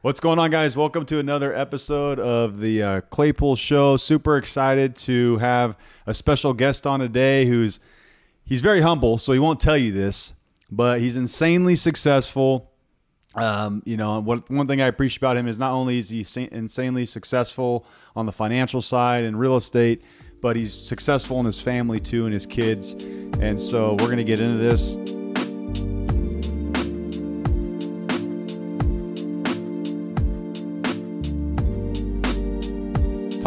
What's going on, guys? Welcome to another episode of the uh, Claypool Show. Super excited to have a special guest on today who's he's very humble, so he won't tell you this, but he's insanely successful. Um, you know, what, one thing I appreciate about him is not only is he insanely successful on the financial side and real estate, but he's successful in his family too and his kids. And so we're going to get into this.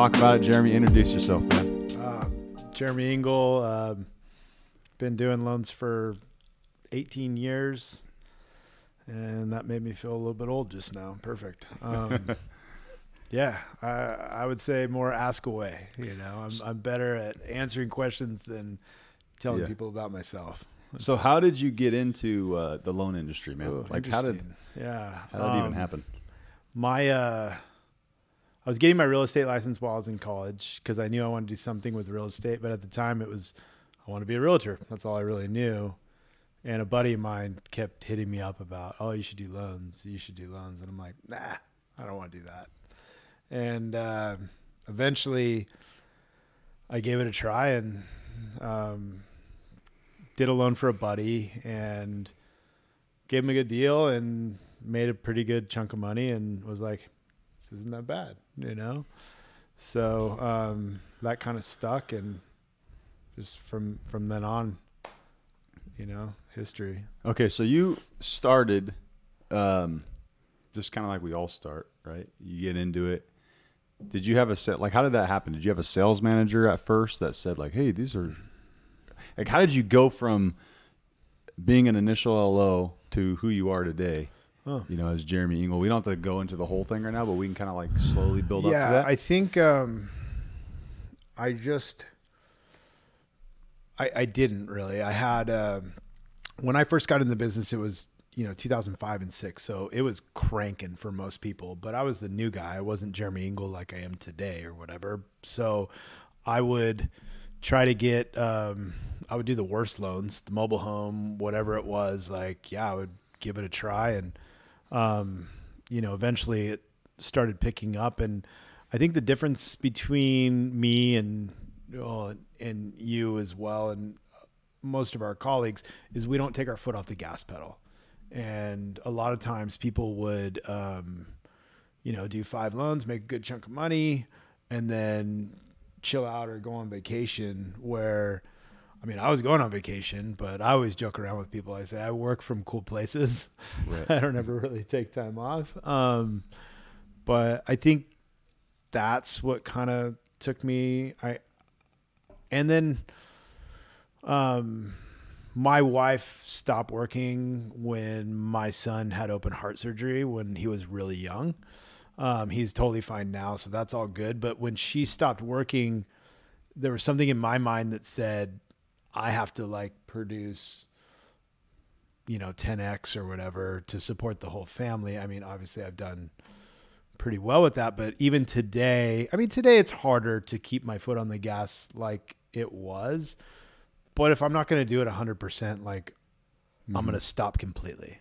Talk about it, Jeremy. Introduce yourself, man. Uh, Jeremy Engel, uh, been doing loans for 18 years, and that made me feel a little bit old just now. Perfect. Um, yeah, I, I would say more ask away. You know, I'm, I'm better at answering questions than telling Yeah. people about myself. So, how did you get into uh, the loan industry, man? Oh, like, how did yeah, how did it even Um, happen? My uh I was getting my real estate license while I was in college because I knew I wanted to do something with real estate, but at the time it was I want to be a realtor. That's all I really knew. And a buddy of mine kept hitting me up about, "Oh, you should do loans. You should do loans." And I'm like, "Nah, I don't want to do that." And uh, eventually I gave it a try and um, did a loan for a buddy and gave him a good deal and made a pretty good chunk of money and was like, this isn't that bad, you know? So um, that kind of stuck and just from from then on, you know, history. Okay, so you started um, just kind of like we all start, right? You get into it. Did you have a set? Like, how did that happen? Did you have a sales manager at first that said, like, "Hey, these are," like, how did you go from being an initial LO to who you are today? Oh. You know, as Jeremy Engel. We don't have to go into the whole thing right now, but we can kind of like slowly build up to yeah, that. I think um, I just I, I didn't really. I had um when I first got in the business, it was you know 2005 and six, so it was cranking for most people. But I was the new guy. I wasn't Jeremy Engel like I am today or whatever. So I would try to get. Um, I would do the worst loans, the mobile home, whatever it was. Like yeah, I would give it a try and um, you know, eventually it started picking up. And I think the difference between me and well, and you as well, and most of our colleagues, is we don't take our foot off the gas pedal. And a lot of times people would, um, you know, do five loans, make a good chunk of money, and then chill out or go on vacation. Where, I mean, I was going on vacation, but I always joke around with people. I say I work from cool places. Right. I don't ever really take time off. Um, but I think that's what kind of took me. I and then um, my wife stopped working when my son had open heart surgery when he was really young. Um, he's totally fine now, so that's all good. But when she stopped working, there was something in my mind that said, I have to like produce you know 10x or whatever to support the whole family i mean obviously i've done pretty well with that but even today i mean today it's harder to keep my foot on the gas like it was but if i'm not going to do it 100% like i'm going to stop completely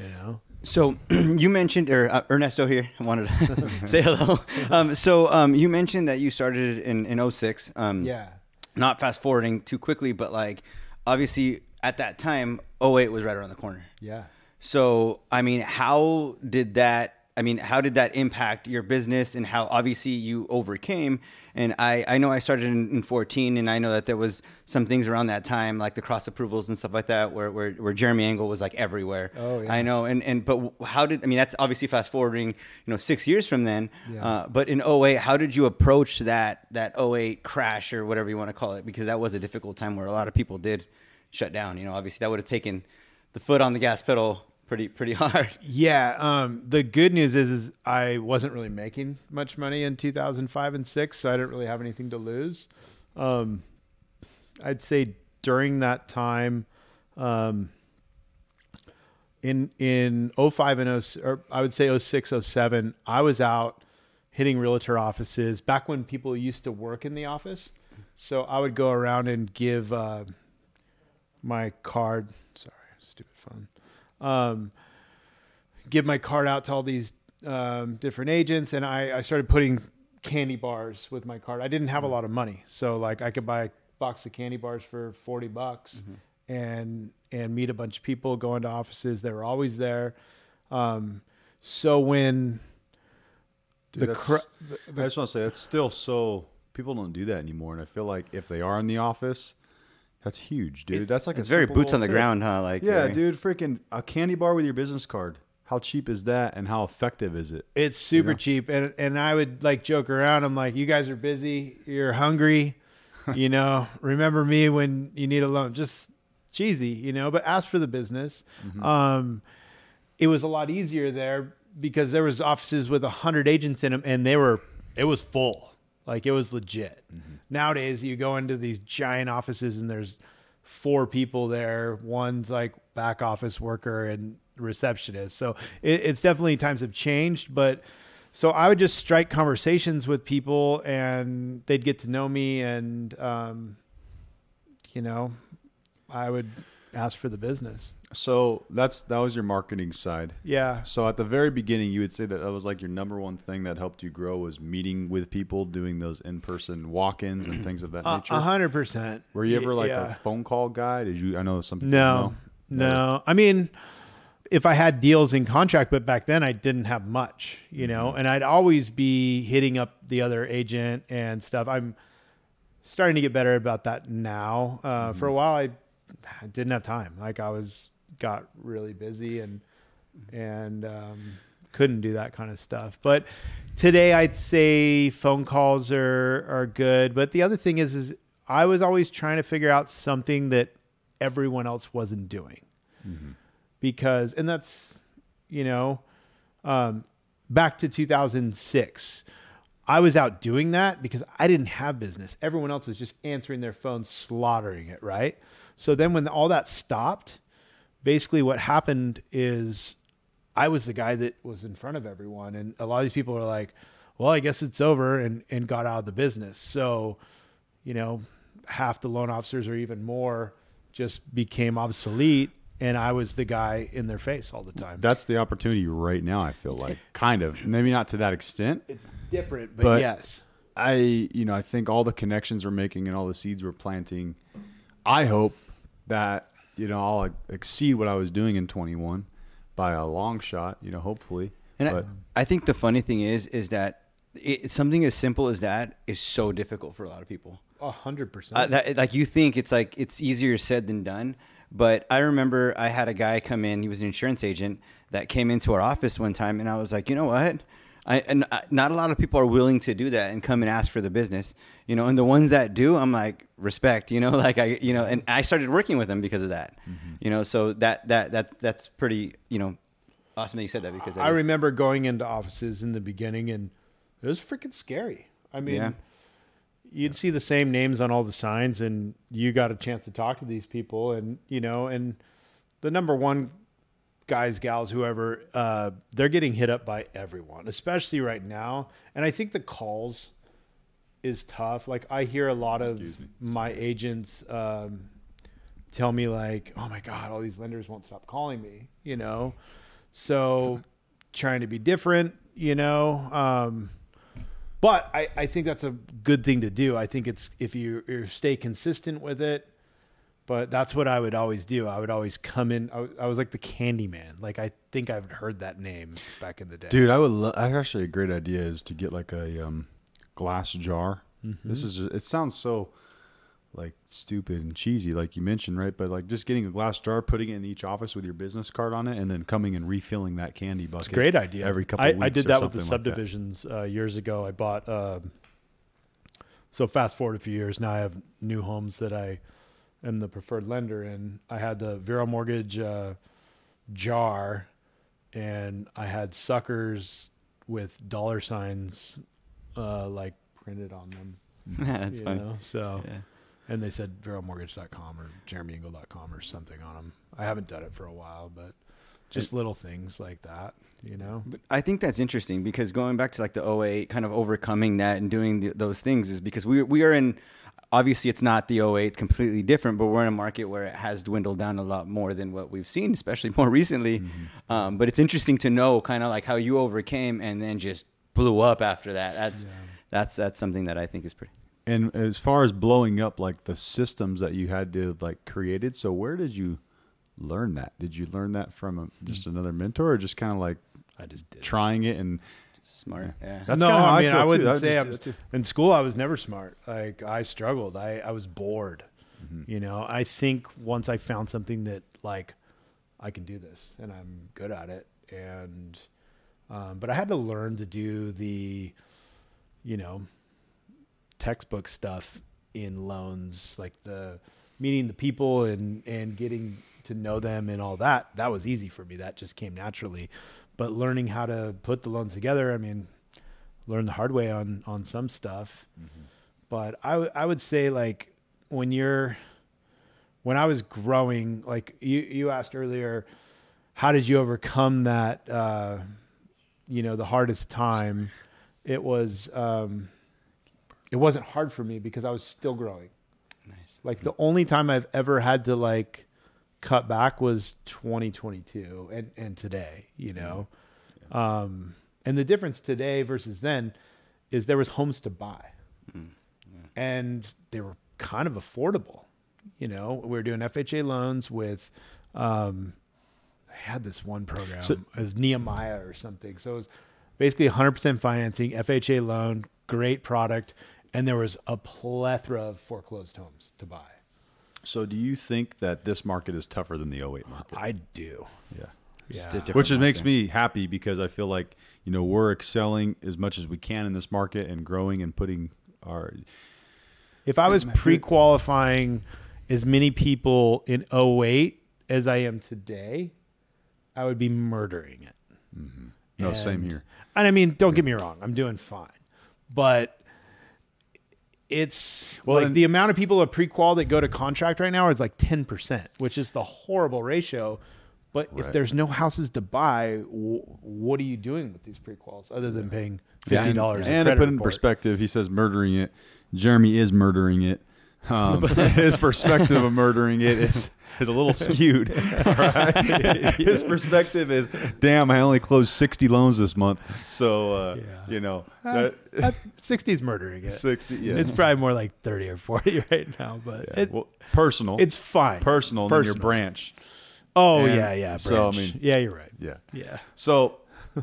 you know So you mentioned, or uh, Ernesto here, I wanted to say hello. Um, so um, you mentioned that you started in, in 06. Um, yeah Not fast forwarding too quickly, but like obviously at that time, 08 was right around the corner. yeah So, I mean, how did that, I mean, how did that impact your business and how obviously you overcame? And I, I know I started in, in 14 and I know that there was some things around that time, like the cross approvals and stuff like that, where, where, where Jeremy Engel was like everywhere. Oh, yeah. I know. And, and, but how did, I mean, that's obviously fast forwarding, you know, six years from then. Yeah. Uh, but in 08, how did you approach that, that 08 crash or whatever you want to call it? Because that was a difficult time where a lot of people did shut down. You know, obviously that would have taken the foot on the gas pedal pretty pretty hard. Yeah. Um, the good news is, is I wasn't really making much money in 2005 and six, so I didn't really have anything to lose. Um, I'd say during that time, um, in in 05 and 06, or I would say 06, 07, I was out hitting realtor offices back when people used to work in the office. So I would go around and give uh, my card. Sorry, stupid phone. Um, give my card out to all these um, different agents, and I, I started putting candy bars with my card. I didn't have a lot of money, so like I could buy a box of candy bars for forty bucks, and and meet a bunch of people, go into offices. They were always there. Um, so when Dude, the, cr- I just want to say that's still so people don't do that anymore, and I feel like if they are in the office, that's huge, dude. that's like it's a very boots on the tip. ground, huh? Like Yeah, very- dude, freaking a candy bar with your business card. How cheap is that, and how effective is it? It's super know? cheap, and and I would like joke around. I'm like, you guys are busy, you're hungry, you know. Remember me when you need a loan. Just cheesy, you know. But ask for the business. Um, it was a lot easier there because there was offices with a hundred agents in them, and they were it was full, like it was legit. Nowadays, you go into these giant offices and there's four people there. One's like back office worker and receptionist. So it, it's definitely times have changed, but so I would just strike conversations with people and they'd get to know me and, um, you know, I would ask for the business. So that's that was your marketing side. Yeah. So at the very beginning, you would say that that was like your number one thing that helped you grow was meeting with people, doing those in-person walk-ins and things of that nature. a hundred percent. Were you ever like Yeah. a phone call guy? Did you? I know some people. No, no. I mean, if I had deals in contract, but back then I didn't have much, you know, and I'd always be hitting up the other agent and stuff. I'm starting to get better about that now. Uh, For a while, I didn't have time. Like I was got really busy and and um, couldn't do that kind of stuff. But today, I'd say phone calls are are good. But the other thing is, is I was always trying to figure out something that everyone else wasn't doing because and that's you know um, back to 2006 i was out doing that because i didn't have business everyone else was just answering their phones slaughtering it right so then when all that stopped basically what happened is i was the guy that was in front of everyone and a lot of these people were like well i guess it's over and and got out of the business so you know half the loan officers or even more just became obsolete and I was the guy in their face all the time. That's the opportunity right now. I feel like kind of maybe not to that extent. It's different, but, But- yes. I you know I think all the connections we're making and all the seeds we're planting. I hope that you know I'll exceed what I was doing in 21 by a long shot. You know, hopefully. And but I, I think the funny thing is, is that it, something as simple as that is so difficult for a lot of people. A hundred percent. Uh, like you think it's like it's easier said than done. But I remember I had a guy come in. He was an insurance agent that came into our office one time, and I was like, you know what? I, and uh, not a lot of people are willing to do that and come and ask for the business, you know. And the ones that do, I'm like, respect, you know, like I, you know, and I started working with them because of that, you know. So that that that that's pretty, you know, awesome that you said that because that I is- remember going into offices in the beginning and it was freaking scary. I mean, Yeah. you'd see the same names on all the signs and you got a chance to talk to these people and, you know, and the number one guys, gals, whoever, uh, they're getting hit up by everyone, especially right now. And I think the calls is tough. Like I hear a lot of my agents um, tell me like, "Oh my god, all these lenders won't stop calling me," you know. So trying to be different, you know. Um, but I, I think that's a good thing to do. I think it's if you, you stay consistent with it. But that's what I would always do. I would always come in. I, was- I was like the candy man. Like I think I've heard that name back in the day. Dude, I would. Lo- actually a great idea is to get like a um, glass jar. Mm-hmm. This is. Just, it sounds so like stupid and cheesy, like you mentioned, right? But like just getting a glass jar, putting it in each office with your business card on it, and then coming and refilling that candy bucket. It's a great idea. Every couple. I, I did that with the like subdivisions uh, years ago. I bought. Um, so fast forward a few years, now I have new homes that I am the preferred lender and I had the Vero Mortgage uh, jar, and I had suckers with dollar signs uh, like printed on them. that's fun. know? So. Yeah. And they said veromortgage.com or jeremyingle.com or something on them. I haven't done it for a while, but just little things like that, you know? But I think that's interesting because going back to like the 08, kind of overcoming that and doing the, those things is because we we are in. Obviously it's not the 08 completely different but we're in a market where it has dwindled down a lot more than what we've seen especially more recently Mm-hmm. um, but it's interesting to know kind of like how you overcame and then just blew up after that that's that's that's something that i think is pretty And as far as blowing up, like the systems that you had to like created, so where did you learn that? Did you learn that from a, just another mentor, or just kind of like I just did. trying it and smart yeah That's no, kinda I I mean feel I wouldn't I say I do was too. in school. I was never smart. Like I struggled. I I was bored. Mm-hmm. You know, I think once I found something that like I can do this and I'm good at it, and um, but I had to learn to do the, you know, textbook stuff in loans, like the meeting the people and and getting to know them and all that. That was easy for me. That just came naturally. But learning how to put the loans together, I mean, learn the hard way on on some stuff. But I w- I would say like when you're when I was growing, like you you asked earlier, how did you overcome that? Uh, you know, the hardest time. It was um, it wasn't hard for me because I was still growing. nice Like the only time I've ever had to like cut back was 2022 and and today, you know. Um and the difference today versus then is there was homes to buy. And they were kind of affordable. You know, we were doing FHA loans with um I had this one program. So- it was Nehemiah or something. So it was basically 100% financing, FHA loan, great product, and there was a plethora of foreclosed homes to buy. So do you think that this market is tougher than the 08 market? I do. yeah. Yeah. Which it makes me happy because I feel like, you know, we're excelling as much as we can in this market and growing and putting our If I was pre-qualifying as many people in 08 as I am today, I would be murdering it. Mm-hmm. no, same here. And I mean, don't get me wrong, I'm doing fine. But it's Well, like and- the amount of people at pre-qual that go to contract right now is like 10%, which is the horrible ratio. But if there's no houses to buy, w- what are you doing with these pre-quals other than paying Yeah, $50 and, and to put it in report? perspective, he says murdering it. Jeremy is murdering it. Um, his perspective of murdering it is is a little skewed. All right? His perspective is, damn, I only closed sixty loans this month. So uh, Yeah. you know, Uh, that, uh, 60 is murdering it. sixty. Yeah, It's probably more like 30 or 40 right now, but yeah. it, well, personal. it's fine. personal. Than your branch. Oh, And yeah, yeah. Branch. so, I mean- yeah, you're right. Yeah. Yeah. So,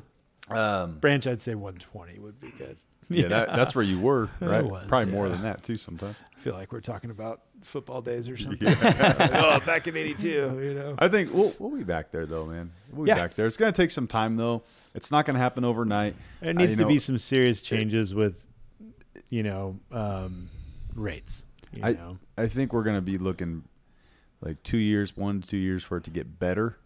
um, Branch, I'd say 120 would be good. Yeah, That, that's where you were, right? was, Probably more than that too. Sometimes. I feel like we're talking about football days or something. oh, back in 82, you know. I think we'll we'll be back there though, man. We'll be Yeah. back there. It's gonna take some time though. It's not gonna happen overnight. There Uh, needs you to know, be some serious changes with, you know, um, rates. You I know. I think we're gonna be looking like two years, one to two years for it to get better.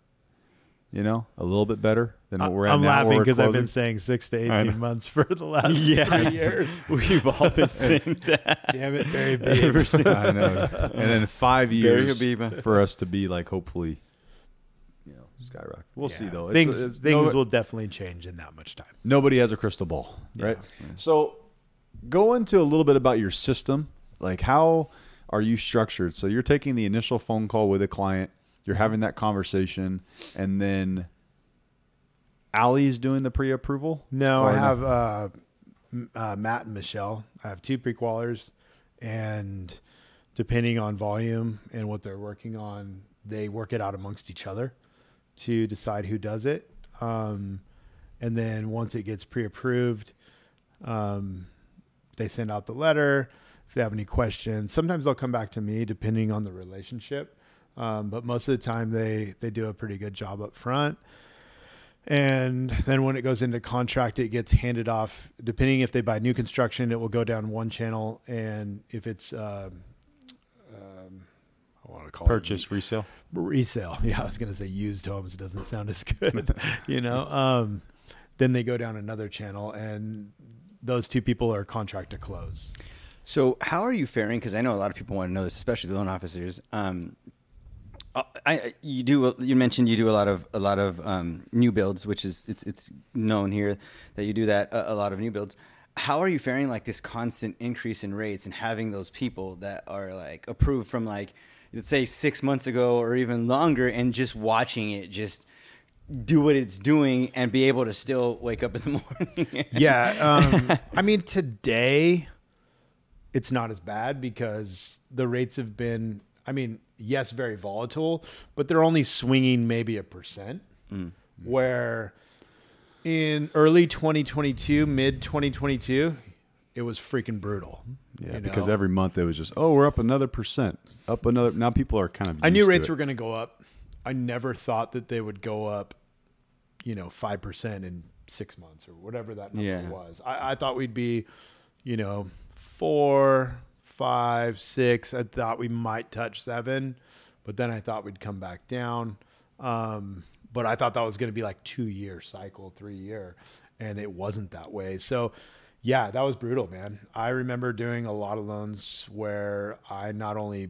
You know, a little bit better than what we're at I'm now. where laughing because I've been saying six to 18 months for the last Yeah. three years. we've all been saying that Damn it, Barry B. I know. And then five Barry years for us to be like hopefully, you know, skyrocket. We'll see though. It's- Things it's- things no- will definitely change in that much time. nobody has a crystal ball, right? So, go into a little bit about your system. Like, how are you structured? So, you're taking the initial phone call with a client, you're having that conversation, and then Allie's doing the pre approval? No, I have uh, uh, Matt and Michelle. I have two pre-qualers, and depending on volume and what they're working on, they work it out amongst each other to decide who does it. Um, and then once it gets pre-approved, um, they send out the letter. If they have any questions, sometimes they'll come back to me depending on the relationship. Um, but most of the time, they they do a pretty good job up front. And then when it goes into contract, it gets handed off. Depending if they buy new construction, it will go down one channel, and if it's um, um, I want to call Purchase, resale. it resale. Yeah, I was going to say used homes. It doesn't sound as good, you know. Um, then they go down another channel, and those two people are contract to close. So, how are you faring? Because I know a lot of people want to know this, especially the loan officers. Um, I, you do. You mentioned you do a lot of a lot of um, new builds, which is it's it's known here that you do that a, a lot of new builds. how are you faring like this constant increase in rates and having those people that are like approved from like let's say six months ago or even longer and just watching it just do what it's doing and be able to still wake up in the morning Yeah. Um, I mean, today it's not as bad because the rates have been, I mean, yes, very volatile, but they're only swinging maybe a percent. Mm. Where in early 2022, mid 2022, it was freaking brutal. Yeah, you because every month it was just, oh, we're up another percent, up another. Now people are kind of. I knew rates were going to go up. I never thought that they would go up, you know, five percent in six months or whatever that number Yeah. was. I, I thought we'd be, you know, four, five, six. I thought we might touch seven, but then I thought we'd come back down. Um, but I thought that was going to be like two year cycle, three year, and it wasn't that way. So. Yeah, that was brutal, man. I remember doing a lot of loans where I not only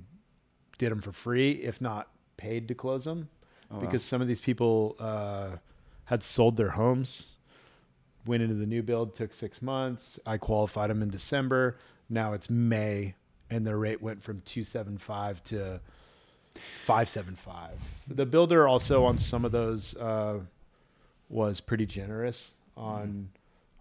did them for free, if not paid to close them, because some of these people uh, had sold their homes, went into the new build, took six months. I qualified them in December. Now it's May, and their rate went from two seven five to five seven five. The builder also on some of those uh, was pretty generous on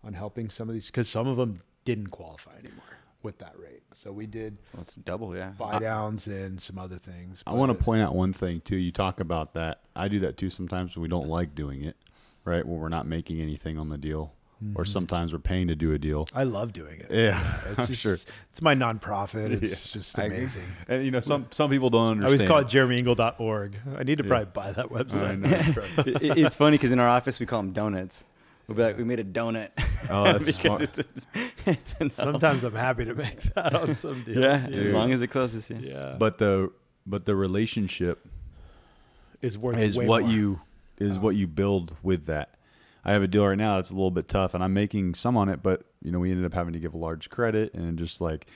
on helping some of these because some of them didn't qualify anymore with that rate. So we did well, it's double yeah buy downs and some other things. I want to point out one thing too. You talk about that. I do that too sometimes we don't like doing it, right? When we're not making anything on the deal, or mm-hmm. sometimes we're paying to do a deal. I love doing it. Yeah, it's I'm just sure. it's my nonprofit. It's just I amazing. And you know, some some people don't understand. I always call it jeremyingle.org. I need to probably buy that website. I know. It- it- it's funny because in our office we call them donuts we'll be like we made a donut Oh, that's because smart. it's, it's, it's. Sometimes I'm happy to make that on some deals. yeah Dude. as long as it closes yeah, yeah. but the but the relationship it's worth is way what more. you is oh. what you build with that. I have a deal right now that's a little bit tough, and I'm making some on it, but you know we ended up having to give a large credit, and just like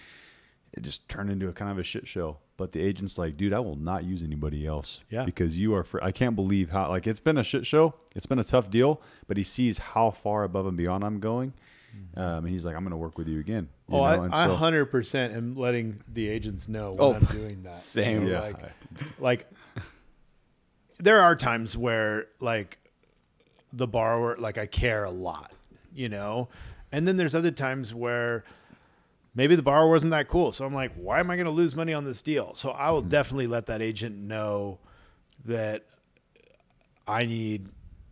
it just turned into a kind of a shit show. But the agent's like, dude, I will not use anybody else, Yeah. because you are. Fr- I can't believe how like it's been a shit show. It's been a tough deal, but he sees how far above and beyond I'm going, um, and he's like, I'm going to work with you again. You Oh, know? and I, I so- 100% am letting the agents know when Oh, I'm doing that. same. You know, Yeah. Like, like, there are times where, like, the borrower, like, I care a lot, you know? And then there's other times where maybe the borrower wasn't that cool. So I'm like, why am I going to lose money on this deal? So I will definitely let that agent know that I need,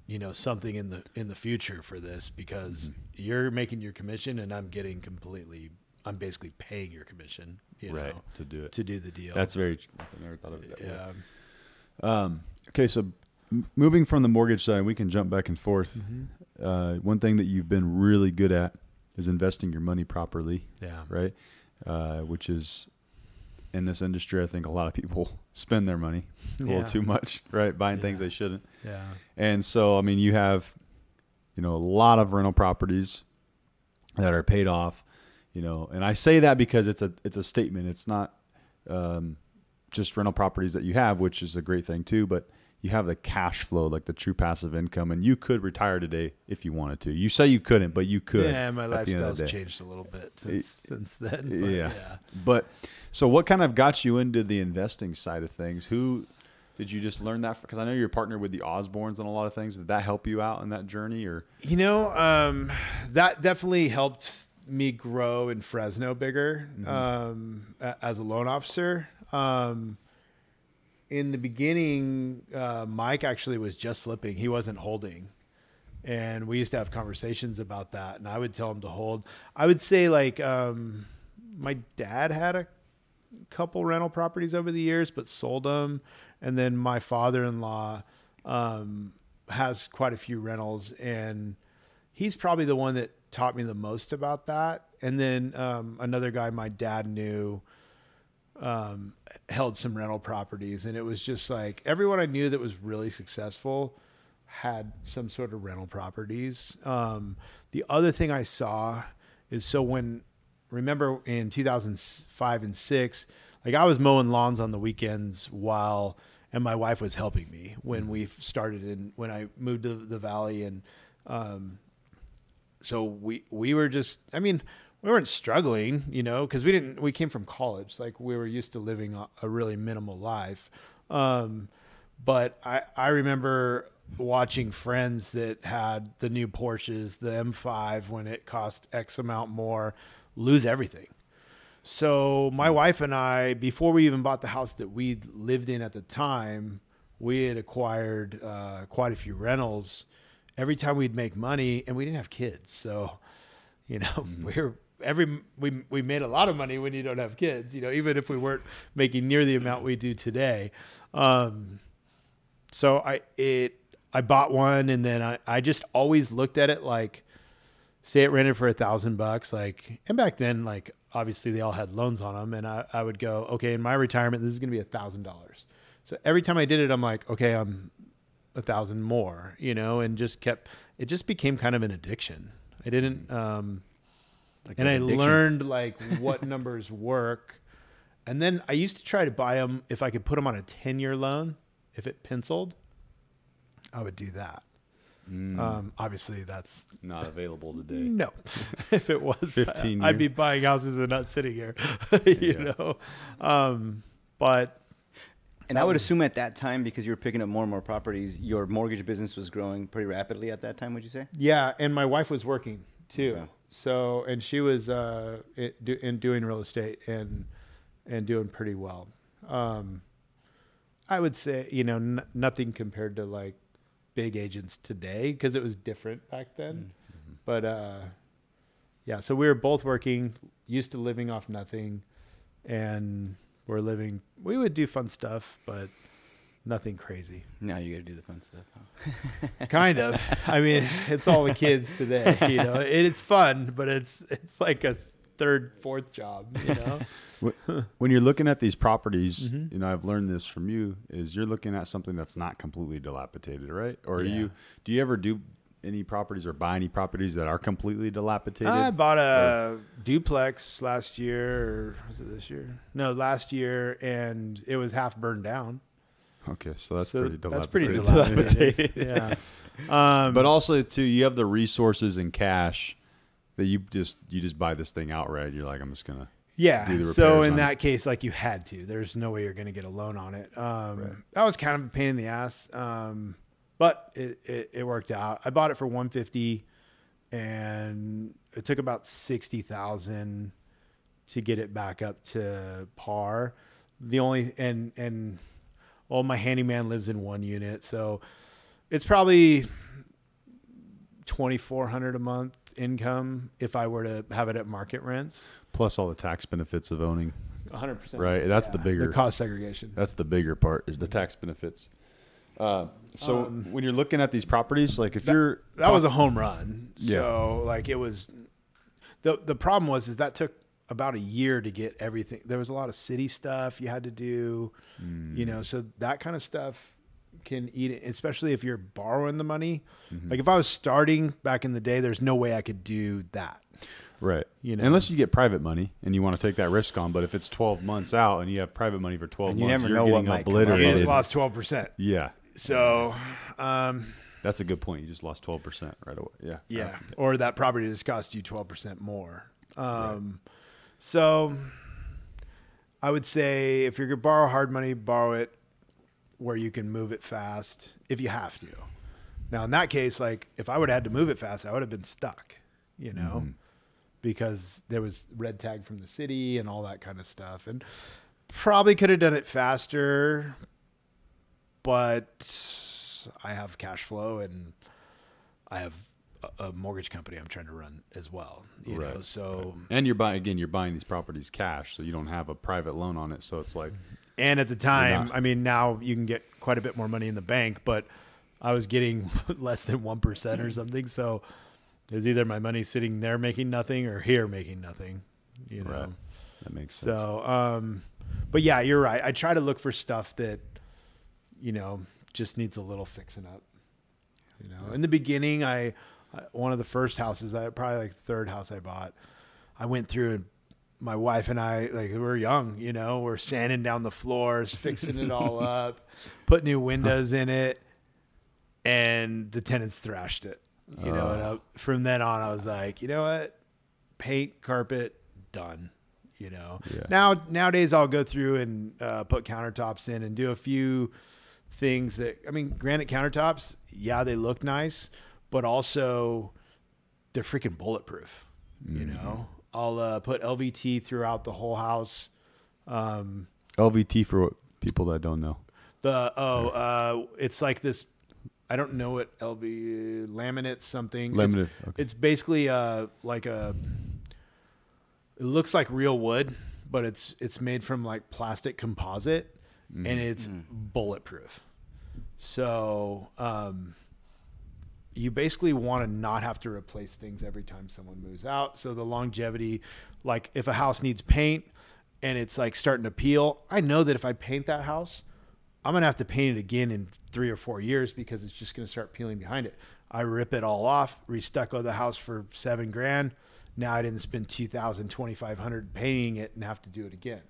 you know, something in the in the future for this because you're making your commission and I'm getting completely I'm basically paying your commission, you right know, to do it. to do the deal. That's very. I never thought of it that way. yeah. Um, okay, so moving from the mortgage side, we can jump back and forth. Mm-hmm. Uh, one thing that you've been really good at is investing your money properly, Yeah. right? Uh, which is in this industry, I think a lot of people spend their money a Yeah. little too much, right? Buying things they shouldn't. Yeah. And so, I mean, you have, you know, a lot of rental properties that are paid off, you know, and I say that because it's a it's a statement. It's not um, just rental properties that you have, which is a great thing too, but you have the cash flow, like the true passive income, and you could retire today if you wanted to. You say you couldn't, but you could. Yeah, my at the end of the lifestyle's changed a little bit since since then. but yeah. yeah. But so what kind of got you into the investing side of things? Who did you just learn that? Because I know you're partnered with the Osbornes on a lot of things. Did that help you out in that journey, or You know, um, that definitely helped me grow in Fresno bigger um, as a loan officer. Um, in the beginning, uh, Mike actually was just flipping; he wasn't holding, and we used to have conversations about that. And I would tell him to hold. I would say like um, my dad had a couple rental properties over the years, but sold them. And then my father-in-law um, has quite a few rentals, and he's probably the one that taught me the most about that. And then um, another guy my dad knew um, held some rental properties, and it was just like everyone I knew that was really successful had some sort of rental properties. Um, the other thing I saw is so when remember in 2005 and six, like I was mowing lawns on the weekends while and my wife was helping me when we started and when I moved to the valley and um, so we we were just I mean we weren't struggling, you know, because we didn't we came from college, like we were used to living a, a really minimal life. Um, but I I remember watching friends that had the new Porsches, the M5 when it cost X amount more, lose everything. So my wife and I, before we even bought the house that we lived in at the time, we had acquired uh, quite a few rentals. Every time we'd make money, and we didn't have kids, so you know we were every we we made a lot of money when you don't have kids. You know, even if we weren't making near the amount we do today. Um, so I it I bought one, and then I I just always looked at it like say it rented for a thousand bucks like and back then like obviously they all had loans on them and I, I would go okay in my retirement this is going to be a thousand dollars so every time i did it i'm like okay i'm a thousand more you know and just kept it just became kind of an addiction i didn't um Like and i addiction. learned like what numbers work and then i used to try to buy them if i could put them on a 10 year loan if it penciled i would do that Mm. um, obviously that's Not available today. no. if it was 15 I'd be buying houses and not sitting here. you Yeah. know. Um, but And I would assume at that time, because you were picking up more and more properties, your mortgage business was growing pretty rapidly at that time. Would you say? yeah, and my wife was working too. Okay. So and she was uh, in doing real estate and and doing pretty well. Um, I would say you know n- nothing compared to like big agents today because it was different back then. But uh, yeah, so we were both working, used to living off nothing, and we're living. We would do fun stuff, but nothing crazy. Now you got to do the fun stuff. Huh? Kind of. I mean, it's all the kids today. You know, it, it's fun, but it's it's like a third, fourth job. You know. When you're looking at these properties, Mhm. you know, I've learned this from you is you're looking at something that's not completely dilapidated, right? Or are Yeah. you do you ever do any properties or buy any properties that are completely dilapidated? I bought a duplex last year, or was it this year? No, last year, and it was half burned down. Okay, so that's So pretty That's dilapidated. pretty dilapidated. yeah. Um, But also too, you have the resources and cash that you just you just buy this thing outright. You're like, I'm just gonna Yeah. do the So in that case, like you had to. There's no way you're going to get a loan on it. Um, That was kind of a pain in the ass, um, but it, it it worked out. I bought it for 150, and it took about sixty thousand to get it back up to par. The only and and well, my handyman lives in one unit, so it's probably twenty four hundred a month income if I were to have it at market rents. plus all the tax benefits of owning. 100%. Right, that's the bigger- the cost segregation. That's the bigger part is the tax benefits. Uh, so when you're looking at these properties, like if you're Um, That was a home run. Yeah. So like it was the the problem was is that took about a year to get everything. There was a lot of city stuff you had to do, you know, so that kind of stuff can eat it, especially if you're borrowing the money. Mm-hmm. Like if I was starting back in the day, there's no way I could do that. Right. You know. Unless you get private money and you want to take that risk on, but if it's 12 months out and you have private money for 12 And you months, never you're know what getting come up. You just lost 12%. Yeah. So, um, That's a good point. You just lost 12% right away. Yeah. Yeah. Or that property just cost you 12% more. Um, So I would say if you're going to borrow hard money, borrow it where you can move it fast if you have to. Now, in that case, like if I would have had to move it fast, I would have been stuck, you know, mm-hmm. because there was red tag from the city and all that kind of stuff. And probably could have done it faster, but I have cash flow and I have a, mortgage company I'm trying to run as well. You know, Right, so And you're buying, again, you're buying these properties cash, so you don't have a private loan on it. So it's like, and at the time, not- I mean, now you can get quite a bit more money in the bank, but I was getting less than one percent or something. So it was either my money sitting there making nothing or here making nothing. You know. right. That makes sense. So, um, but yeah, you're right. I try to look for stuff that, you know, just needs a little fixing up. You know, in the beginning, I one of the first houses, I probably like the third house I bought, I went through and my wife and I, like we're young, you know, we're sanding down the floors, fixing it all up, put new windows in it, and the tenants thrashed it. You know, and I, from then on, I was like, you know what, paint, carpet, done. You know, Yeah. now nowadays I'll go through and uh, put countertops in and do a few things that I mean, granite countertops, yeah, they look nice, but also they're freaking bulletproof. You know, I'll uh, put LVT throughout the whole house. Um, LVT for people that don't know. the oh, uh, it's like this. I don't know what LV laminate something. It's- Laminate, okay. It's, basically uh like a. It looks like real wood, but it's it's made from like plastic composite, Mm. and it's bulletproof. So um, you basically want to not have to replace things every time someone moves out. So the longevity, like if a house needs paint and it's like starting to peel, I know that if I paint that house, I'm gonna have to paint it again in three or four years because it's just gonna start peeling behind it. I rip it all off, restucco the house for seven grand. Now I didn't spend 2000 2500 painting it and have to do it again.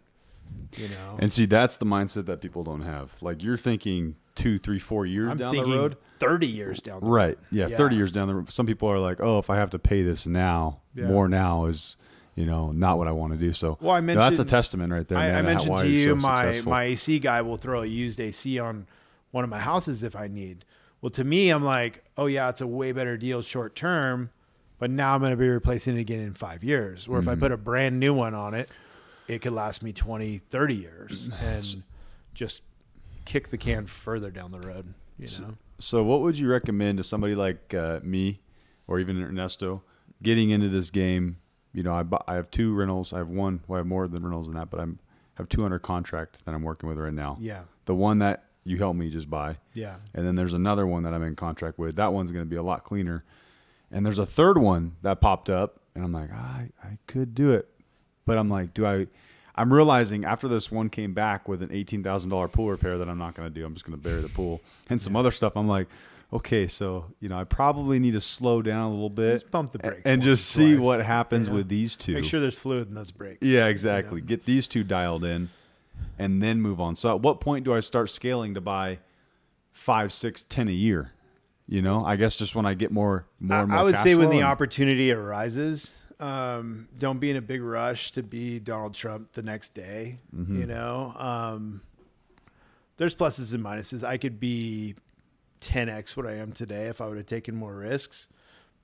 You know, And see, that's the mindset that people don't have. Like you're thinking two, three, four years I'm down thinking the road. 30 years down the road. Right. Yeah, Yeah. 30 years down the road. Some people are like, oh, if I have to pay this now, Yeah. more now is, you know, not what I want to do. So Well, I no, that's a mentioned- testament right there. I, man, I to how- mentioned why to you're you so my successful. my AC guy will throw a used AC on one of my houses if I need. Well, to me, I'm like, oh yeah, it's a way better deal short term, but now I'm going to be replacing it again in five years. Or if I Mm-hmm. put a brand new one on it, it could last me 20, 30 years and just kick the can further down the road. You know, So, what would you recommend to somebody like uh, me, or even Ernesto, getting into this game? You know, I bu- I have two rentals. I have one. Well, I have more than rentals than that, but I'm have two under contract that I'm working with right now. Yeah. The one that you helped me just buy. Yeah. And then there's another one that I'm in contract with. That one's going to be a lot cleaner. And there's a third one that popped up, and I'm like, "Ah, I I could do it, but I'm like, do I? I'm realizing after this one came back with an eighteen thousand dollar pool repair that I'm not going to do. I'm just going to bury the pool and some other stuff. I'm like, okay, so you know, I probably need to slow down a little bit, Just pump the brakes and just see twice, what happens know? with these two. make sure there's fluid in those brakes. Yeah, exactly. Get these two dialed in, and then move on. So, at what point do I start scaling to buy five, six, ten a year? You know, I guess just when I get more, more. more I would say when the opportunity arises, um, don't be in a big rush to be Donald Trump the next day. Mm-hmm. You know, um, there's pluses and minuses. I could be 10x what I am today if I would have taken more risks,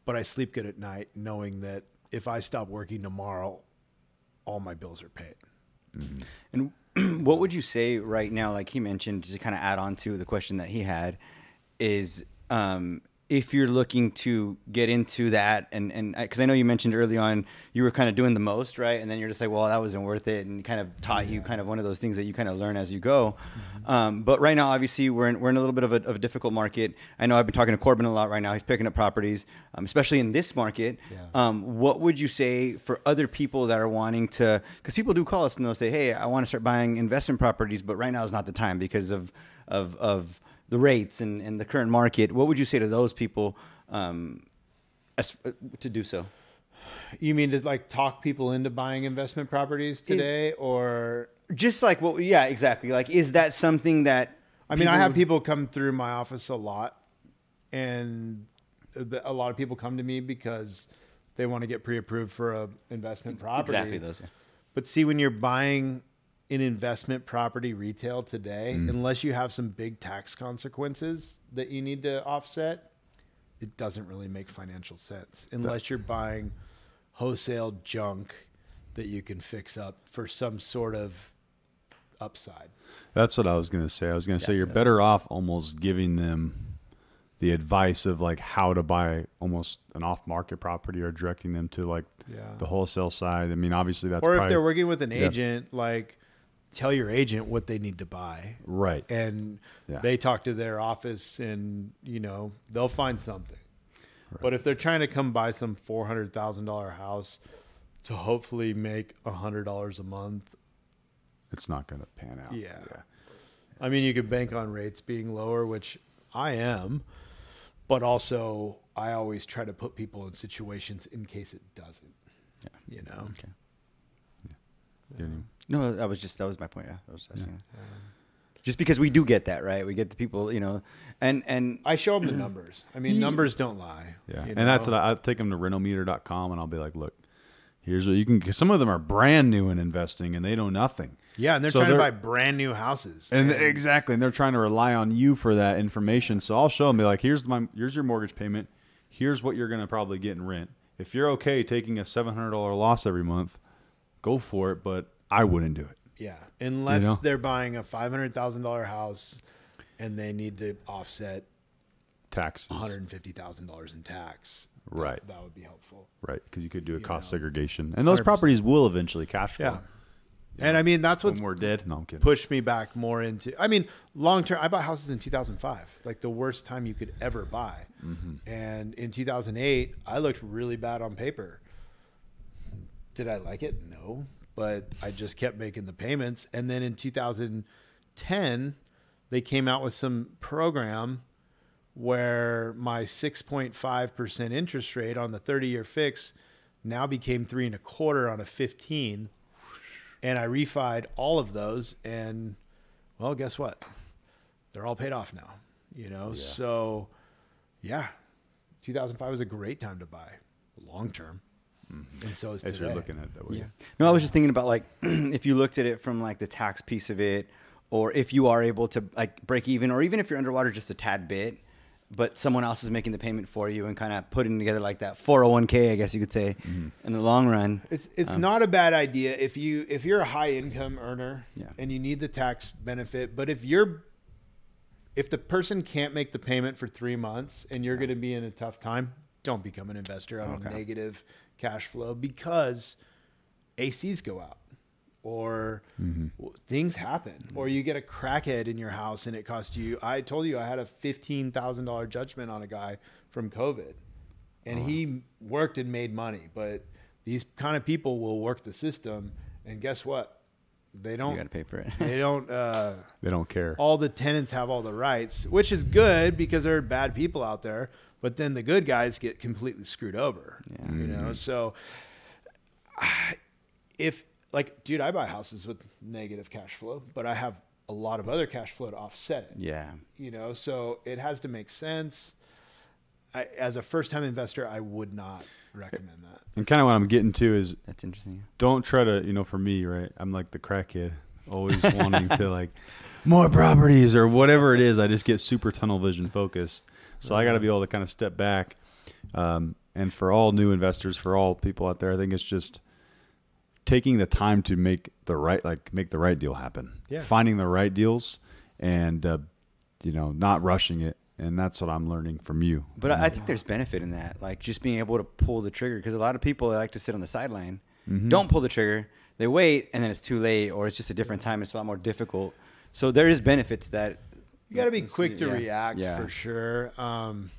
but I sleep good at night knowing that if I stop working tomorrow, all my bills are paid. And what would you say right now, like he mentioned, just to kind of add on to the question that he had, is um, if you're looking to get into that, and and because I know you mentioned early on you were kind of doing the most, right? And then you're just like, well, that wasn't worth it, and kind of taught you kind of one of those things that you kind of learn as you go. Um, but right now, obviously, we're in, we're in a little bit of a, of a difficult market. I know I've been talking to Corbin a lot right now. He's picking up properties, um, especially in this market. Um, what would you say for other people that are wanting to? Because people do call us and they'll say, "Hey, I want to start buying investment properties, but right now is not the time because of of of the rates and, and the current market." What would you say to those people um, as, to do so? You mean to like talk people into buying investment properties today, or Just like what? Yeah, exactly. Like, is that something that? I mean, I have would- people come through my office a lot, and a lot of people come to me because they want to get pre-approved for a investment property. exactly those. yeah. But see, when you're buying an investment property retail today, mm. unless you have some big tax consequences that you need to offset, it doesn't really make financial sense unless you're buying wholesale junk that you can fix up for some sort of upside. That's what I was going to say. I was going to Yeah, say you're better off almost giving them the advice of like how to buy almost an off-market property or directing them to like Yeah. the wholesale side. I mean, obviously that's or if probably- they're working with an Yeah. agent, like tell your agent what they need to buy, right. and Yeah. they talk to their office, and you know they'll find something. But if they're trying to come buy some four hundred thousand dollar house to hopefully make hundred dollars a month, It's not going to pan out. Yeah. I mean, you could bank on rates being lower, which I am, but also I always try to put people in situations in case it doesn't. Yeah. You know. Okay. You know, No, that was just that was my point. Yeah, I was asking. Um, just because we do get that right. We get the people, you know, and and I show them the numbers. I mean, numbers don't lie. Yeah, you and that's know? what I, I take them to rentometer.com and I'll be like, look, here's what you can. Cause some of them are brand new in investing and they know nothing. yeah, and they're So trying to they're- buy brand new houses. And exactly, and they're trying to rely on you for that information. So I'll show them, be like, here's my, here's your mortgage payment. Here's what you're going to probably get in rent. If you're okay taking a seven hundred dollar loss every month, go for it. But I wouldn't do it. yeah, unless know? they're buying a five hundred thousand dollar house and they need to offset Taxes, one hundred fifty thousand dollars in tax. Right. that, would be helpful. right? Because you could do a cost know. segregation, and those 100%. properties will eventually cash flow. Yeah, and I mean that's when what's we're dead. No, I'm kidding. pushed me back more into. I mean, long term. I bought houses in 2005, like the worst time you could ever buy. Mm-hmm. And in 2008, I looked really bad on paper. Did I like it? No, but I just kept making the payments. And then in 2010, they came out with some program where my 6.5% interest rate on the 30 year fix now became three and a quarter on a 15 and I refied all of those, and well, guess what? They're all paid off now. You know, so yeah, 2005 was a great time to buy long term, and so is Mm-hmm. As today. you're looking at it that way. Yeah. No, I was just thinking about like if you looked at it from like the tax piece of it, or if you are able to like break even, or even if you're underwater just a tad bit, but someone else is making the payment for you and kind of putting together like that 401k, I guess you could say, Mm-hmm. in the long run. It's it's not a bad idea if you if you're a high income earner Yeah. and you need the tax benefit, but if you're if the person can't make the payment for three months and you're going to be in a tough time, don't become an investor on Okay. a negative cash flow because ACs go out or mm-hmm. w- things happen or you get a crackhead in your house and it costs you. I told you I had a fifteen thousand dollar judgment on a guy from COVID, and he worked and made money, but these kind of people will work the system, and guess what? They don't. got to pay for it. They don't. Uh, They don't care. all the tenants have all the rights, which is good because there are bad people out there. But then the good guys get completely screwed over. Yeah. You know, so if like, dude, I buy houses with negative cash flow, but I have a lot of other cash flow to offset it. yeah. You know, so it has to make sense. I, as a first-time investor, I would not recommend that. And kind of what I'm getting to is That's interesting. don't try to, you know, for me, right? I'm like the crackhead, always wanting to like more properties or whatever it is. I just get super tunnel vision focused. So I got to be able to kind of step back. Um, and for all new investors, for all people out there, I think it's just taking the time to make the right, like make the right deal happen. Yeah. Finding the right deals and, uh, you know, not rushing it. And that's what I'm learning from you. But I I think there's benefit in that, like just being able to pull the trigger. Because a lot of people like to sit on the sideline, Mm-hmm. don't pull the trigger. They wait, and then it's too late, or it's just a different time. It's a lot more difficult. So there is benefits that You got to be quick to Yeah. react Yeah. for sure. Um,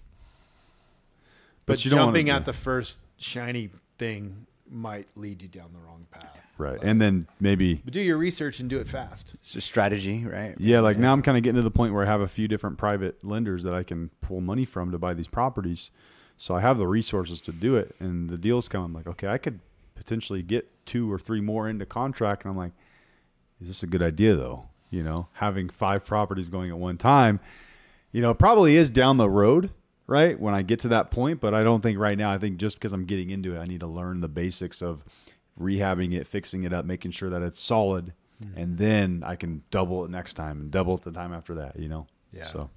But but, you don't wanna- jumping yeah. at the first shiny thing might lead you down the wrong path. right. And then maybe But do your research and do it fast. it's just strategy, right? Yeah, like now I'm kind of getting to the point where I have a few different private lenders that I can pull money from to buy these properties. So I have the resources to do it, and the deals come. I'm like, okay, I could potentially get two or three more into contract, and I'm like, is this a good idea though? You know, having five properties going at one time, you know, probably is down the road, right? When I get to that point, but I don't think right now. I think just because I'm getting into it, I need to learn the basics of rehabbing it, fixing it up, making sure that it's solid, mm-hmm. and then I can double it next time and double it the time after that. You know. Yeah. So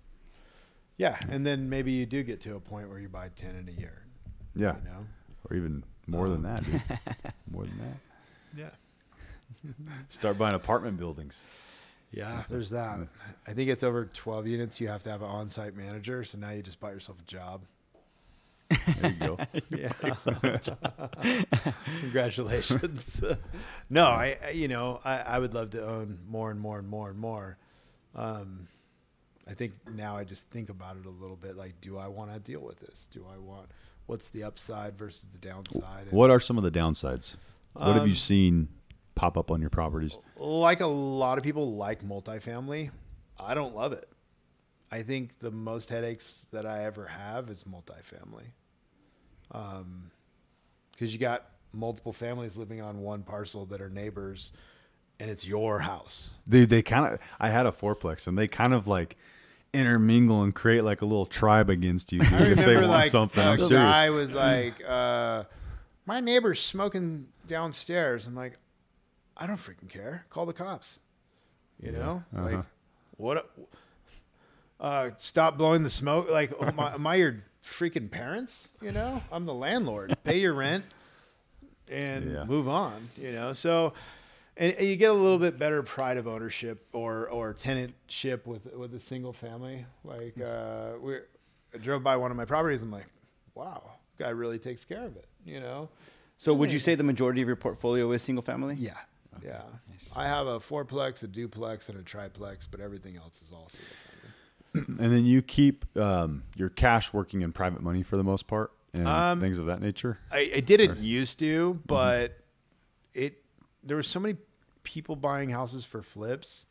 Yeah, and then maybe you do get to a point where you buy ten in a year. yeah, You know. or even more than uh-huh. that. Dude. more than that. Yeah. Start buying apartment buildings. Yeah, there's that. I think it's over 12 units. You have to have an on-site manager. So now you just buy yourself a job. There you go. Yeah. Congratulations. no, I, I- you know, I, I would love to own more and more and more and more. Um, I think now I just think about it a little bit. Like, do I want to deal with this? Do I want, what's the upside versus the downside? And what are some of the downsides? What have you Um, seen pop up on your properties? like a lot of people like multifamily. I don't love it. I think the most headaches that I ever have is multifamily. Um, because you got multiple families living on one parcel that are neighbors, and it's your house. They they kind of. I had a fourplex, and they kind of like intermingle and create like a little tribe against you dude, I if they want like something. I'm serious. guy was like, uh, "My neighbor's smoking downstairs." I'm like, "I don't freaking care. Call the cops." You know, uh-huh. like what? a- Uh, stop blowing the smoke. Like, oh, my, am I your freaking parents? You know, I'm the landlord. Pay your rent and Yeah. move on. You know, so. And and you get a little bit better pride of ownership or, or tenantship with with a single family. Like uh, we I drove by one of my properties. I'm like, wow, guy really takes care of it. You know? So would you say the majority of your portfolio is single family? Yeah, yeah. I have a fourplex, a duplex, and a triplex, but everything else is all single family. and then you keep um, your cash working in private money for the most part, and Um, things of that nature. I, I didn't used to, but it there were so many people buying houses for flips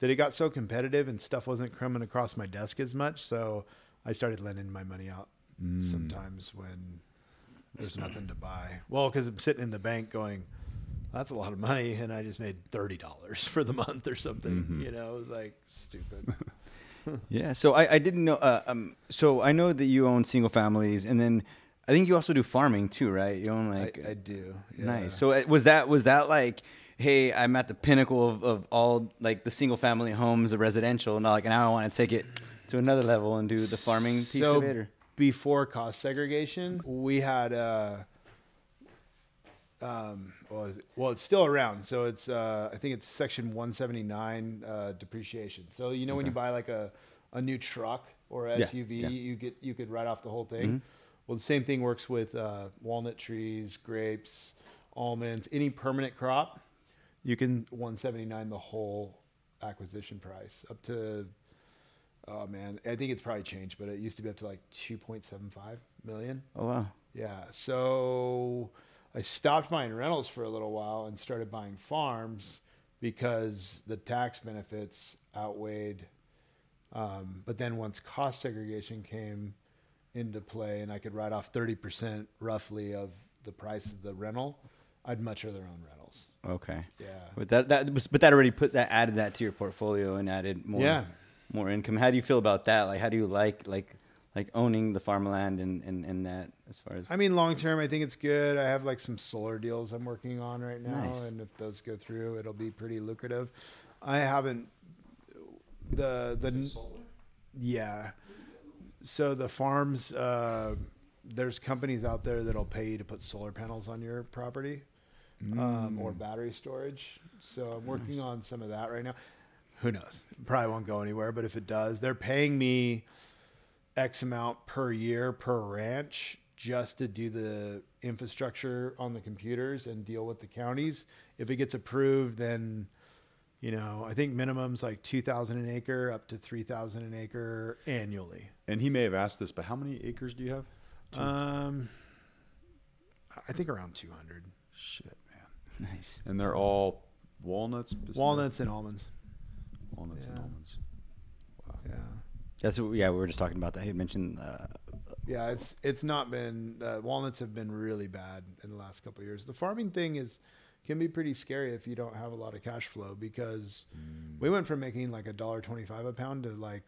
that it got so competitive and stuff wasn't coming across my desk as much. So I started lending my money out sometimes when there's nothing to buy. Well, because I'm sitting in the bank going, that's a lot of money, and I just made thirty dollars for the month or something. You know, it was like stupid. Yeah. So I, I didn't know. Uh, um. So I know that you own single families, and then I think you also do farming too, right? You own like I, I do. yeah. nice. So uh, was that was that like, hey, I'm at the pinnacle of, of all like the single family homes, the residential, and like now I want to take it to another level and do the farming piece so of it. Or? before cost segregation, we had uh, um, well, is it- well, it's still around. So it's uh, I think it's section 179 uh, depreciation. So you know when you buy like a a new truck or Yeah, SUV, yeah. Mm-hmm. you get you could write off the whole thing. Well, the same thing works with uh, walnut trees, grapes, almonds, any permanent crop. You can 179 the whole acquisition price up to Oh man, I think it's probably changed, but it used to be up to like 2.75 million. Oh wow. Yeah. So I stopped buying rentals for a little while and started buying farms because the tax benefits outweighed. Um, but then once cost segregation came into play and I could write off 30% roughly of the price of the rental, I'd much rather own rentals. Okay. Yeah. But that that was but that already put that added that to your portfolio and added more Yeah. more income. How do you feel about that? Like how do you like like like owning the farmland and, and, and that as far as I mean, long term, I think it's good. I have like some solar deals I'm working on right now, Nice. and if those go through, it'll be pretty lucrative. I haven't the the yeah. So the farms, uh, there's companies out there that'll pay you to put solar panels on your property um, or battery storage. So I'm working on some of that right now. Who knows? Probably won't go anywhere, but if it does, they're paying me X amount per year per ranch just to do the infrastructure on the computers and deal with the counties. If it gets approved, then you know I think minimum's like two thousand an acre up to three thousand an acre annually. And he may have asked this, but how many acres do you have? Um, I think around two hundred Shit, man. nice. And they're all walnuts. walnuts and almonds. walnuts, and almonds. Yeah. That's what, yeah, we were just talking about that. He mentioned uh, Yeah, it's it's not been uh, walnuts have been really bad in the last couple of years. The farming thing is can be pretty scary if you don't have a lot of cash flow because we went from making like a dollar twenty five a pound to like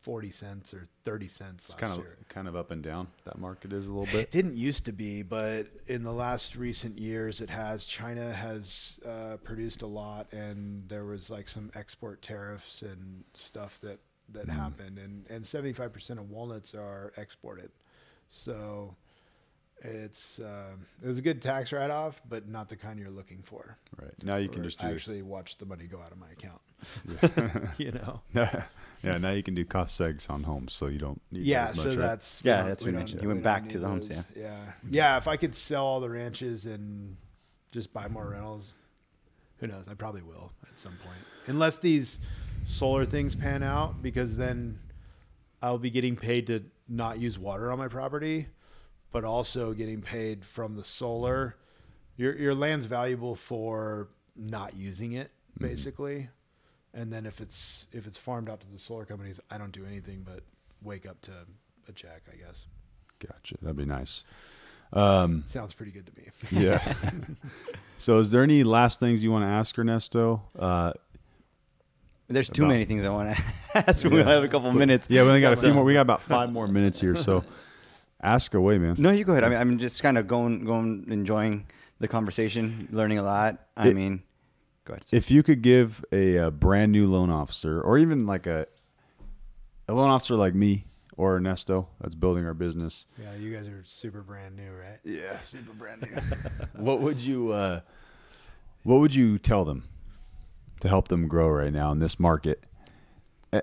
forty cents or thirty cents It's last kind of year. kind of up and down. That market is a little bit. It didn't used to be, but in the last recent years, it has. China has uh, produced a lot, and there was like some export tariffs and stuff that that happened, and and seventy five percent of walnuts are exported, so it's uh, it was a good tax write off, but not the kind you're looking for. Right now you can just do. actually watch the money go out of my account. you know. yeah, now you can do cost segs on homes, so you don't need Yeah, as so much, right? that's Yeah, we that's what we you mentioned. You went back to the homes, those. yeah, yeah. If I could sell all the ranches and just buy more rentals, who knows? I probably will at some point, unless these solar things pan out, because then I'll be getting paid to not use water on my property, but also getting paid from the solar. Your your land's valuable for not using it, Mm-hmm. basically. And then if it's if it's farmed out to the solar companies, I don't do anything but wake up to a check, I guess. Gotcha. That'd be nice. Um, Sounds pretty good to me. yeah. so, is there any last things you want to ask Ernesto? Uh, There's too About- many things I want to ask. We Yeah. have a couple minutes. yeah, we only got a few So- more. We got about five more minutes here, so ask away, man. No, you go ahead. I mean, I'm just kind of going, going, enjoying the conversation, learning a lot. I It- mean, go ahead. If you could give a, a brand new loan officer, or even like a a loan officer like me or Ernesto that's building our business, Yeah, you guys are super brand new, right? Yeah, super brand new. what would you uh, What would you tell them to help them grow right now in this market? Eh,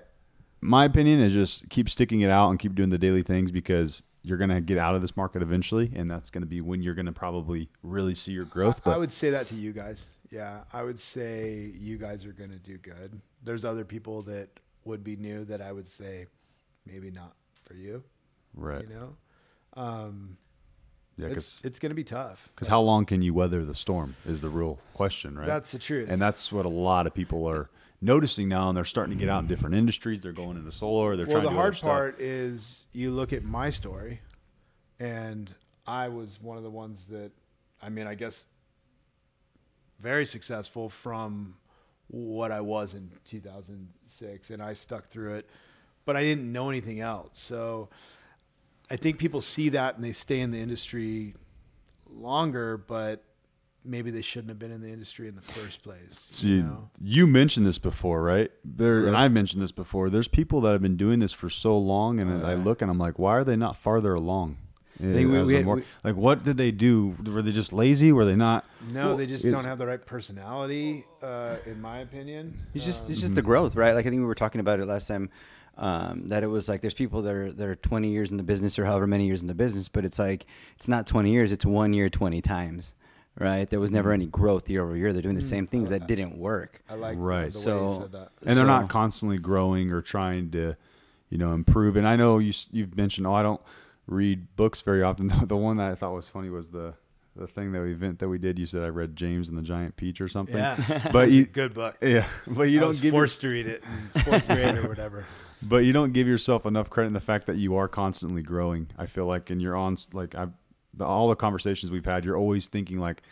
My opinion is just keep sticking it out and keep doing the daily things because you're gonna get out of this market eventually, and that's gonna be when you're gonna probably really see your growth. But I would say that to you guys. Yeah, I would say you guys are going to do good. There's other people that would be new that I would say maybe not for you. right, You know, um, yeah, it's it's going to be tough. because how long can you weather the storm is the real question, right? That's the truth. and that's what a lot of people are noticing now, and they're starting to get out in different industries. They're going into solar. They're well, trying the to do other hard stuff. part is you look at my story, and I was one of the ones that, I mean, I guess, very successful from what I was in 2006, and I stuck through it, but I didn't know anything else. So I think people see that and they stay in the industry longer, but maybe they shouldn't have been in the industry in the first place. See, you you, mentioned this before, right? There, and I've mentioned this before. There's people that have been doing this for so long, and I Yeah. look and I'm like, why are they not farther along? think we- we more- we- like, what did they do? Were they just lazy? Were they not? No, Well, they just don't have the right personality, uh, in my opinion. It's just Um, it's just the growth, right? Like I think we were talking about it last time. Um, that it was like there's people that are that are 20 years in the business or however many years in the business, but it's like it's not 20 years, it's one year 20 times, right? There was never any growth year over year. They're doing the same things that didn't work. I like Right. the way So- you said that. And they're So- not constantly growing or trying to, you know, improve. And I know you you've mentioned, oh, I don't read books very often. The one that I thought was funny was the the thing that we event that we did. You said I read James and the Giant Peach or something. Yeah, but you, good book. yeah, but you I don't was give your- forced to read it in fourth grade or whatever. But you don't give yourself enough credit in the fact that you are constantly growing. I feel like, and you're on like I, the, all the conversations we've had, you're always thinking like,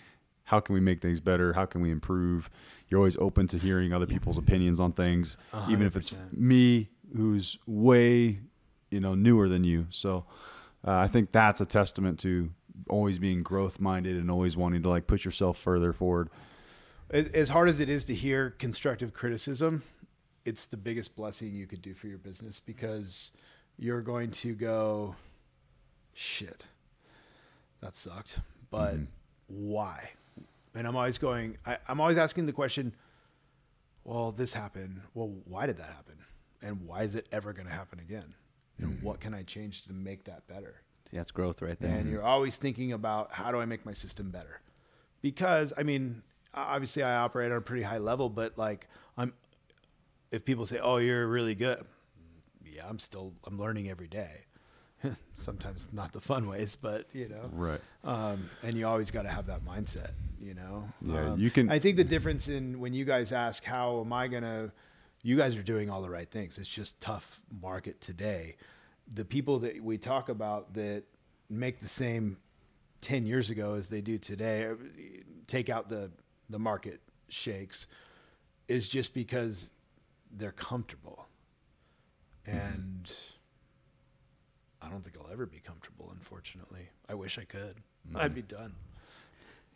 how can we make things better? How can we improve? You're always open to hearing other people's opinions on things, even if it's me who's way, you know, newer than you. So uh, I think that's a testament to always being growth minded and always wanting to like push yourself further forward. As hard as it is to hear constructive criticism, it's the biggest blessing you could do for your business because you're going to go, shit, that sucked, but mm-hmm. why? And I'm always going, I, I'm always asking the question, well, this happened. Well, why did that happen? And why is it ever going to happen again? And mm-hmm. what can I change to make that better? Yeah, that's growth right there. and mm-hmm. you're always thinking about how do I make my system better? Because I mean, obviously I operate on a pretty high level, but like I'm, if people say, "Oh, you're really good," yeah, I'm still I'm learning every day. Sometimes not the fun ways, but you know, Right. um, and you always got to have that mindset, you know. Yeah, Um, you can- I think the difference in when you guys ask, "How am I gonna?" You guys are doing all the right things. It's just tough market today. The people that we talk about that make the same ten years ago as they do today, take out the the market shakes, is just because they're comfortable, and. I don't think I'll ever be comfortable. Unfortunately, I wish I could. Mm-hmm. I'd be done.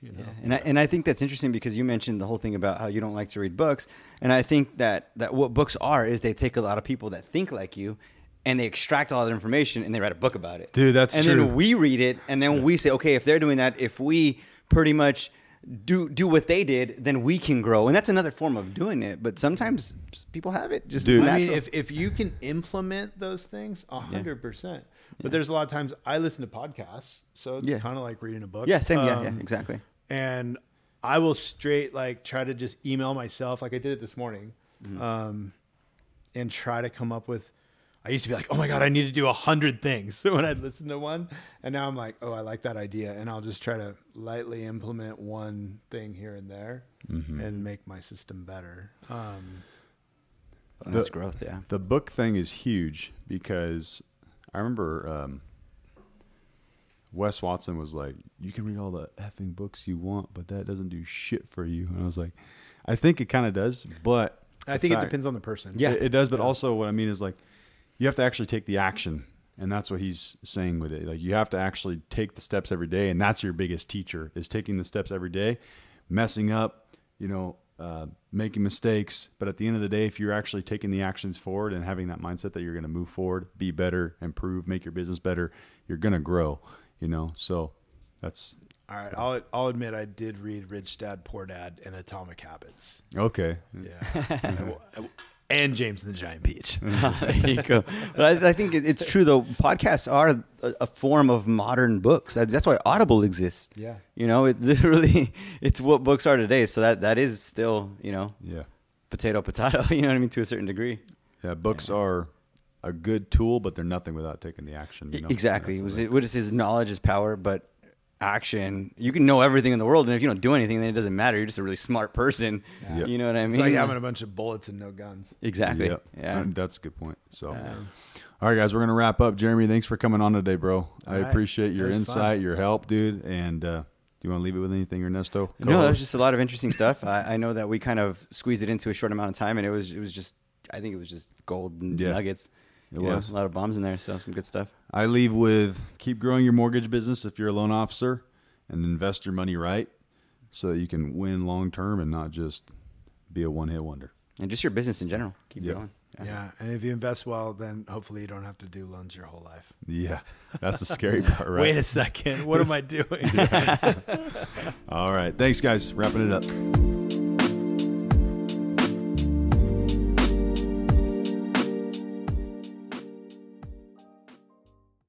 You know, Yeah. And I, and I think that's interesting because you mentioned the whole thing about how you don't like to read books, and I think that that what books are is they take a lot of people that think like you, and they extract all that information and they write a book about it. Dude, that's and true. And then we read it, and then we say, okay, if they're doing that, if we pretty much do do what they did, then we can grow, and that's another form of doing it. But sometimes people have it just Dude. I mean, if, if you can implement those things, a hundred percent. But there's a lot of times I listen to podcasts, so it's Yeah. kind of like reading a book. yeah, same, yeah, yeah, Um, exactly. And I will straight like try to just email myself, like I did it this morning, Mm-hmm. um, and try to come up with. I used to be like, oh my god, I need to do a hundred things so when I'd listen to one, and now I'm like, oh, I like that idea, and I'll just try to lightly implement one thing here and there, Mm-hmm. and make my system better. Um, that's growth, yeah. the book thing is huge because I remember um, Wes Watson was like, "You can read all the effing books you want, but that doesn't do shit for you." And I was like, "I think it kind of does, but I the think it depends on the person. Yeah. it, it does, but also what I mean is like you have to actually take the action, and that's what he's saying with it. Like you have to actually take the steps every day, and that's your biggest teacher is taking the steps every day, messing up, you know, uh, making mistakes. But at the end of the day, if you're actually taking the actions forward and having that mindset that you're going to move forward, be better, improve, make your business better, you're going to grow. You know, so that's All right. I'll I'll admit I did read Rich Dad Poor Dad and Atomic Habits. okay. Yeah. and James and the Giant Peach. there you go. But I, I think it, it's true though. Podcasts are a, a form of modern books. That's why Audible exists. Yeah. You know, it literally it's what books are today. So that that is still you know Yeah. potato potato. You know what I mean to a certain degree. Yeah. Books are a good tool, but they're nothing without taking the action. You know? Exactly. That's It was the it, what is his knowledge is power, but action. You can know everything in the world, and if you don't do anything, then it doesn't matter. You're just a really smart person. Yeah. You know what I It's mean? like having a bunch of bullets and no guns. exactly. Yep. Yeah. And that's a good point. So, Yeah. all right, guys, we're gonna wrap up. Jeremy, thanks for coming on today, bro. I All right. appreciate your insight, fun. your help, dude. And uh, do you want to leave it with anything, Ernesto? No, that was just a lot of interesting stuff. I, I know that we kind of squeezed it into a short amount of time, and it was it was just I think it was just gold Yeah. nuggets. It You know, was. a lot of bombs in there, so some good stuff. I leave with keep growing your mortgage business if you're a loan officer, and invest your money right, so that you can win long term and not just be a one hit wonder. And just your business in general. Keep Yeah. going. Yeah. And if you invest well, then hopefully you don't have to do loans your whole life. Yeah, that's the scary part, right? Wait a second. What am I doing? All right, thanks, guys. Wrapping it up.